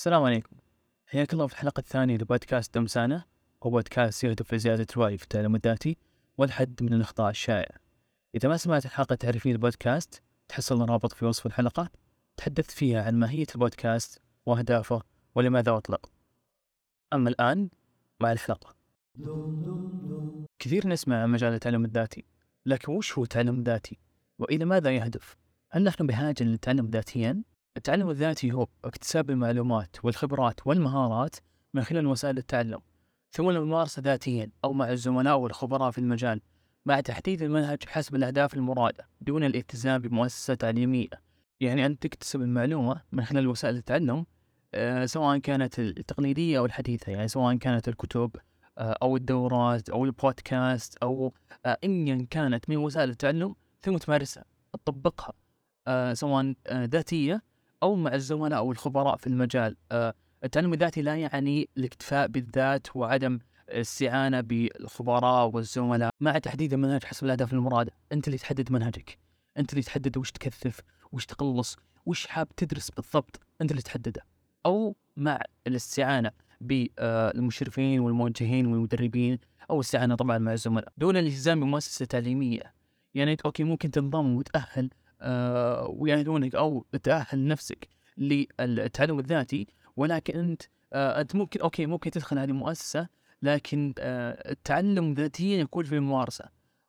السلام عليكم حياك الله في الحلقة الثانية لبودكاست دمسانة هو بودكاست يهدف لزيادة الوعي في التعلم الذاتي والحد من الأخطاء الشائعة إذا ما سمعت الحلقة تعرفين البودكاست تحصل رابط في وصف الحلقة تحدثت فيها عن ماهية البودكاست وأهدافه ولماذا أطلق أما الآن مع الحلقة كثير نسمع عن مجال التعلم الذاتي لكن وش هو التعلم الذاتي؟ وإلى ماذا يهدف؟ هل نحن بحاجة للتعلم ذاتيا؟ التعلم الذاتي هو اكتساب المعلومات والخبرات والمهارات من خلال وسائل التعلم ثم الممارسة ذاتيا أو مع الزملاء والخبراء في المجال مع تحديد المنهج حسب الأهداف المرادة دون الالتزام بمؤسسة تعليمية. يعني أن تكتسب المعلومة من خلال وسائل التعلم آه، سواء كانت التقليدية أو الحديثة يعني سواء كانت الكتب آه، أو الدورات أو البودكاست أو آه، أيا كانت من وسائل التعلم ثم تمارسها تطبقها سواء ذاتية أو مع الزملاء أو الخبراء في المجال. التعلم الذاتي لا يعني الاكتفاء بالذات وعدم الاستعانة بالخبراء والزملاء مع تحديد المنهج حسب الأهداف المرادة. أنت اللي تحدد منهجك. أنت اللي تحدد وش تكثف وش تقلص وش حاب تدرس بالضبط. أنت اللي تحدده. أو مع الاستعانة بالمشرفين والموجهين والمدربين أو الاستعانة طبعا مع الزملاء. دون الالتزام بمؤسسة تعليمية يعني okay ممكن تنضم وتأهل آه ويأهلونك أو تأهل نفسك للتعلم الذاتي ولكن أنت آه أنت ممكن okay ممكن تدخل هذه المؤسسة لكن آه التعلم ذاتيا يكون في الممارسة.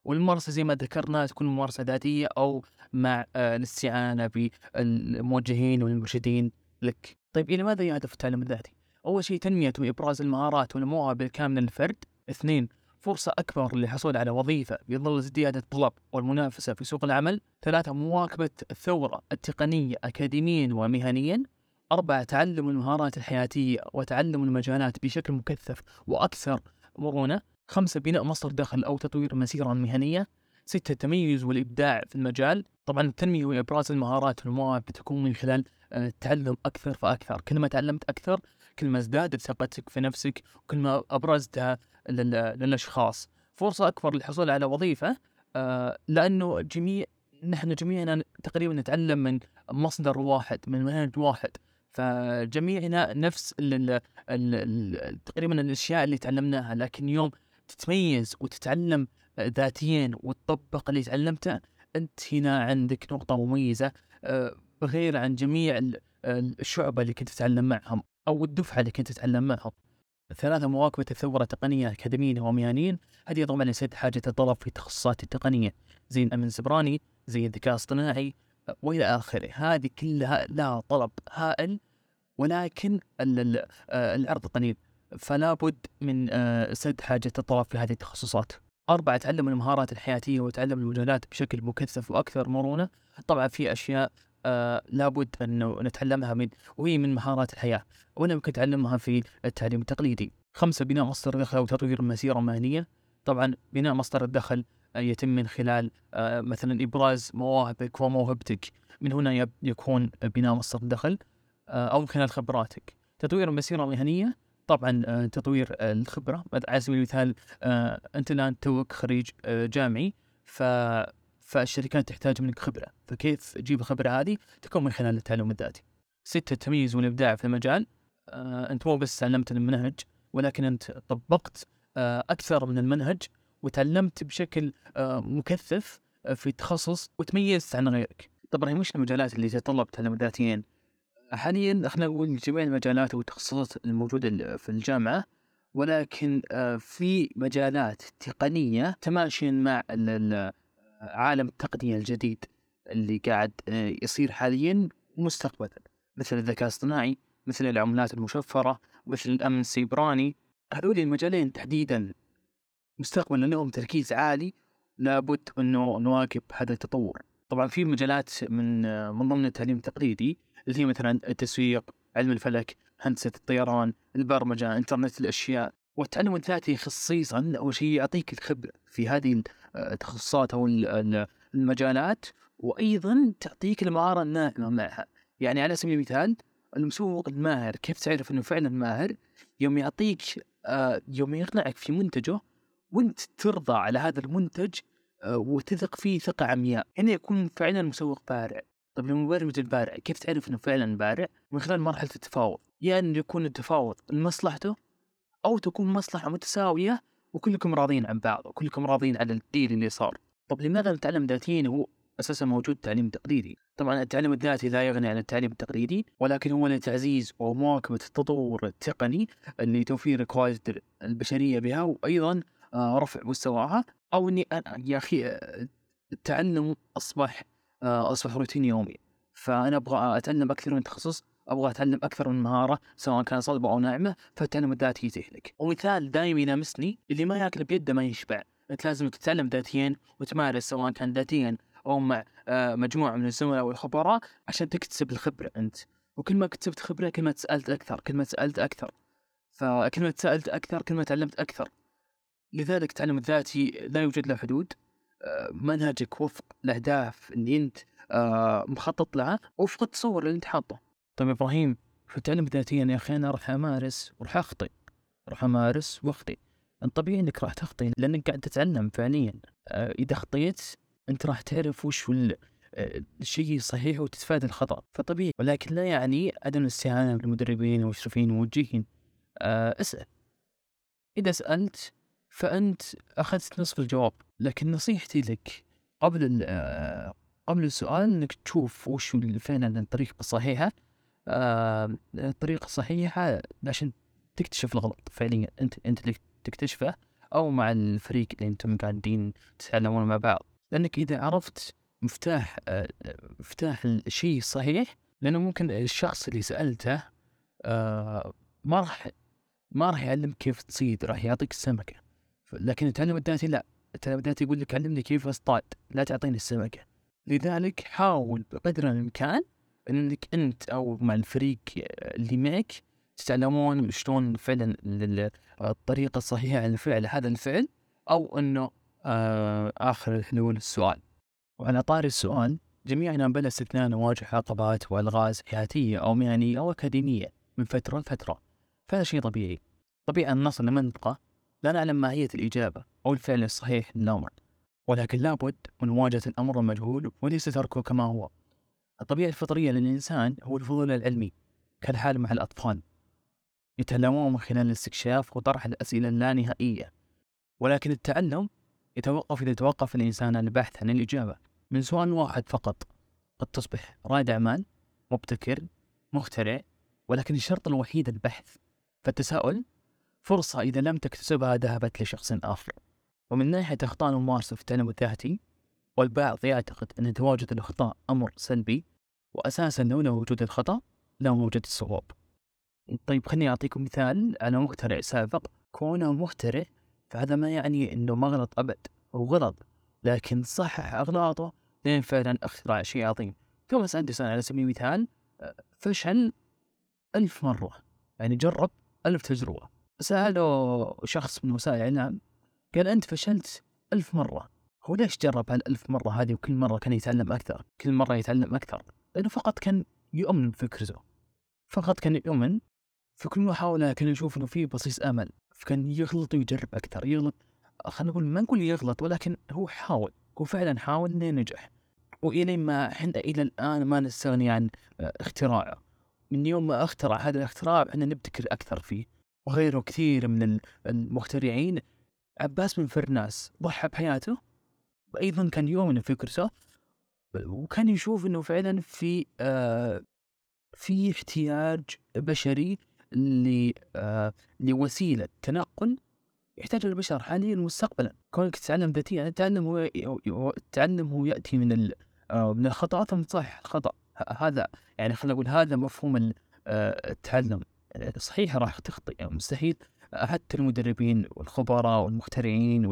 والممارسة زي ما ذكرنا تكون ممارسة ذاتية أو مع آه الاستعانة بالموجهين والمرشدين لك. طيب إلى ماذا يهدف التعلم الذاتي؟ أول شيء تنمية وإبراز المهارات ونموها بالكامل للفرد. اثنين فرصة أكبر للحصول على وظيفة بظل ازدياد الطلب والمنافسة في سوق العمل ثلاثة مواكبة الثورة التقنية أكاديميا ومهنيا أربعة تعلم المهارات الحياتية وتعلم المجالات بشكل مكثف وأكثر مرونة خمسة بناء مصدر دخل أو تطوير مسيرة مهنية ستة التميز والإبداع في المجال. طبعا التنمية وإبراز المهارات والمواهب بتكون من خلال التعلم آه، أكثر فأكثر. كل ما تعلمت أكثر كل ما ازدادت ثقتك في نفسك وكل ما أبرزتها للأشخاص. فرصة أكبر للحصول على وظيفة آه، لأنه جميع نحن جميعنا تقريبا نتعلم من مصدر واحد من منهج واحد. فجميعنا نفس تقريبا الأشياء اللي تعلمناها. لكن يوم تتميز وتتعلم ذاتيا وتطبق اللي تعلمته أنت هنا عندك نقطة مميزة آه، غير عن جميع الشعبة اللي كنت تتعلم معهم. أو الدفعة اللي كنت تتعلم معهم ثلاثة مواكبة الثورة التقنية أكاديميين ومهنيين هذه طبعا ليست حاجة الطلب في التخصصات التقنية. زي الأمن السبراني زي الذكاء الاصطناعي وإلى آخره. هذه كلها لها طلب هائل ولكن العرض قليل فلا بد من آه، سد حاجة الطلب في هذه التخصصات. أربعة تعلم المهارات الحياتية وتعلم المجالات بشكل مكثف وأكثر مرونة. طبعا في أشياء آه لابد أنه نتعلمها من وهي من مهارات الحياة. وأنا ممكن تعلمها في التعليم التقليدي. خمسة بناء مصدر دخل أو تطوير المسيرة المهنية طبعا بناء مصدر الدخل يتم من خلال آه مثلا إبراز مواهبك وموهبتك. من هنا يكون بناء مصدر الدخل آه أو من خلال خبراتك. تطوير المسيرة المهنية طبعا آه تطوير الخبرة. على سبيل المثال آه أنت الآن توك خريج آه جامعي ف فالشركات تحتاج منك خبرة فكيف تجيب الخبرة هذه؟ تكون من خلال التعلم الذاتي. ستة التميز والإبداع في المجال. آه أنت مو بس تعلمت المنهج ولكن أنت طبقت آه أكثر من المنهج وتعلمت بشكل آه مكثف آه في تخصص وتميزت عن غيرك. طبعا وش المجالات اللي تتطلب تعلم ذاتيا. حاليا إحنا نقول جميع المجالات والتخصصات الموجودة في الجامعة ولكن آه، في مجالات تقنية تماشيا مع عالم التقنية الجديد اللي قاعد آه، يصير حاليا ومستقبلا مثل الذكاء الاصطناعي مثل العملات المشفرة مثل الأمن السيبراني. هذول المجالين تحديدا مستقبلا لهم تركيز عالي. لابد انه نواكب هذا التطور. طبعا في مجالات من آه، من ضمن التعليم التقليدي اللي هي مثلا التسويق علم الفلك هندسة الطيران البرمجة إنترنت الأشياء. والتعلم الذاتي خصيصا أول شيء يعطيك الخبرة في هذه التخصصات أو المجالات وأيضا تعطيك المهارة الناعمه معها. يعني على سبيل المثال المسوق الماهر كيف تعرف إنه فعلا ماهر؟ يوم يعطيك آه، يوم يقنعك في منتجه وأنت ترضى على هذا المنتج آه، وتثق فيه ثقة عمياء. هنا يكون فعلا مسوق بارع. طيب المبرمج البارع كيف تعرف إنه فعلا بارع؟ من خلال مرحلة التفاوض. يا أن يكون التفاوض لمصلحته أو تكون مصلحة متساوية وكلكم راضيين عن بعض وكلكم راضيين على الديل اللي صار. طب لماذا نتعلم ذاتيا هو أساسا موجود تعليم تقليدي طبعا التعليم الذاتي لا يغني عن التعليم التقليدي ولكن هو لتعزيز ومواكبة التطور التقني لتوفير الكوادر البشرية بها وأيضا آه، رفع مستواها. أو أني أنا يا أخي آه، التعلم أصبح آه، أصبح روتين يومي. فأنا أبغى أتعلم أكثر من تخصص أبغى أتعلم أكثر من مهارة سواء كان صلبه أو ناعمة فالتعلم الذاتي يتهلك ومثال دائما يلامسني اللي ما ياكل بيده ما يشبع. أنت لازم تتعلم ذاتيا وتمارس سواء كان ذاتيا أو مع آه، مجموعة من الزملاء والخبراء عشان تكتسب الخبرة أنت. وكل ما كتبت خبرة كل ما سالت أكثر كل ما سالت أكثر. فكل ما سالت أكثر كل ما تعلمت أكثر. لذلك التعلم الذاتي لا يوجد له حدود. آه، منهجك وفق الأهداف اللي أنت آه، مخطط لها وفق التصور اللي أنت حاطه. طيب إبراهيم في التعلم ذاتيا يا أخي؟ أنا راح أمارس وراح اخطئ راح أمارس واخطئ الطبيعي إنك راح تخطئ لأنك قاعد تتعلم فعليا. إذا خطيت أنت راح تعرف وش آه، الشيء الصحيح وتتفادى الخطأ. فطبيعي ولكن لا يعني عدم الاستعانة بالمدربين والمشرفين والموجهين. أه اسأل. إذا سألت فأنت أخذت نصف الجواب لكن نصيحتي لك قبل قبل السؤال إنك تشوف وش فعلا الطريقة الصحيحة. أه الطريقة الصحيحة عشان تكتشف الغلط. فعليا أنت أنت اللي تكتشفه أو مع الفريق اللي أنتم قاعدين تتعلمون مع بعض. لأنك إذا عرفت مفتاح آه، مفتاح الشيء الصحيح لأنه ممكن الشخص اللي سألته آه، ما راح ما راح يعلمك كيف تصيد راح يعطيك السمكة. لكن التعلم الذاتي لا. التعلم الذاتي يقول لك علمني كيف أصطاد لا تعطيني السمكة. لذلك حاول بقدر الإمكان إنك أنت أو مع الفريق اللي معك تتعلمون شلون فعلا الطريقة الصحيحة لفعل هذا الفعل أو إنه آه، آخر الحلول السؤال. وعلى طاري السؤال جميعنا بلا استثناء نواجه عقبات وألغاز حياتية أو مهنية أو أكاديمية من فترة لفترة فهذا شيء طبيعي. طبيعي أن نصل لمنطقة لا نعلم ماهية الإجابة أو الفعل الصحيح للأمر ولكن لابد من مواجهة الأمر المجهول وليس تركه كما هو. الطبيعة الفطرية للإنسان هو الفضول العلمي كالحال مع الأطفال يتعلمون من خلال الاستكشاف وطرح الأسئلة اللانهائية ولكن التعلم يتوقف إذا توقف الإنسان عن البحث عن الإجابة من سؤال واحد فقط. قد تصبح رائد أعمال مبتكر مخترع ولكن الشرط الوحيد البحث. فالتساؤل فرصة إذا لم تكتسبها ذهبت لشخص آخر. ومن ناحية أخطاء الممارسة في التعلم الذاتي والبعض يعتقد أن تواجد الأخطاء أمر سلبي وأساسا لولا وجود الخطأ لا وجود الصواب. طيب خليني أعطيكم مثال على مخترع سابق. كونه مخترع فهذا ما يعني إنه ما غلط أبد هو غلط لكن صحح أغلاطه. لين فعلا اخترع شيء عظيم. توماس اندرسون على سبيل المثال؟ فشل ألف مرة. يعني جرب ألف تجربة. سأله شخص من وسائل الإعلام قال أنت فشلت ألف مرة. هو ليش جرب هالألف مرة هذه وكل مرة كان يتعلم أكثر؟ كل مرة يتعلم أكثر. لأنه فقط كان يؤمن بفكرته. فقط كان يؤمن في كل محاولة كان يشوف إنه في بصيص أمل فكان يغلط ويجرب أكثر يغلط. خلينا نقول ما نقول يغلط ولكن هو حاول هو فعلا حاول انه ينجح وإلى ما إحنا إلى الآن ما نستغني عن آه، اختراعه. من يوم ما اخترع هذا الاختراع إحنا نبتكر أكثر فيه. وغيره كثير من المخترعين عباس بن فرناس ضحى بحياته وأيضا كان يؤمن فكرته وكان يشوف إنه فعلا في آه في احتياج بشري آه، لوسيلة تنقل يحتاج البشر حاليا ومستقبلا كونك تتعلم ذاتيا التعلم هو التعلم هو يأتي من آه، من الخطأ. ثم تصحح الخطا هذا يعني خلينا نقول هذا مفهوم آه، التعلم. صحيح راح تخطئ يعني مستحيل. حتى المدربين والخبراء والمخترعين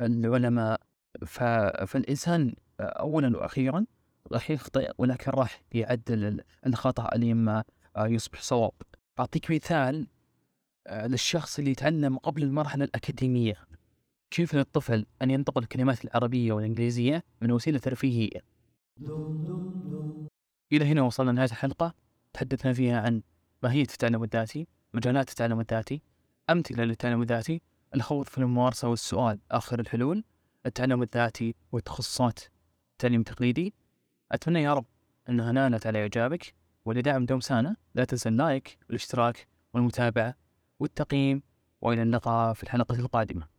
والعلماء فالإنسان اولا وأخيرا راح يخطئ ولكن راح يعدل الخطأ لما يصبح صواب. أعطيك مثال آه، للشخص اللي يتعلم قبل المرحلة الأكاديمية. كيف للطفل أن ينطق الكلمات العربية والإنجليزية من وسيلة ترفيهية؟ إلى هنا وصلنا لنهاية الحلقة. تحدثنا فيها عن ماهية التعلم الذاتي مجالات التعلم الذاتي أمثلة للتعلم الذاتي الخوض في الممارسة والسؤال آخر الحلول. التعلم الذاتي والتخصصات التعليم التقليدي. أتمنى يا رب أنها نالت على إعجابك ولدعم دومسانا لا تنسى اللايك والاشتراك والمتابعة والتقييم وإلى اللقاء في الحلقة القادمة.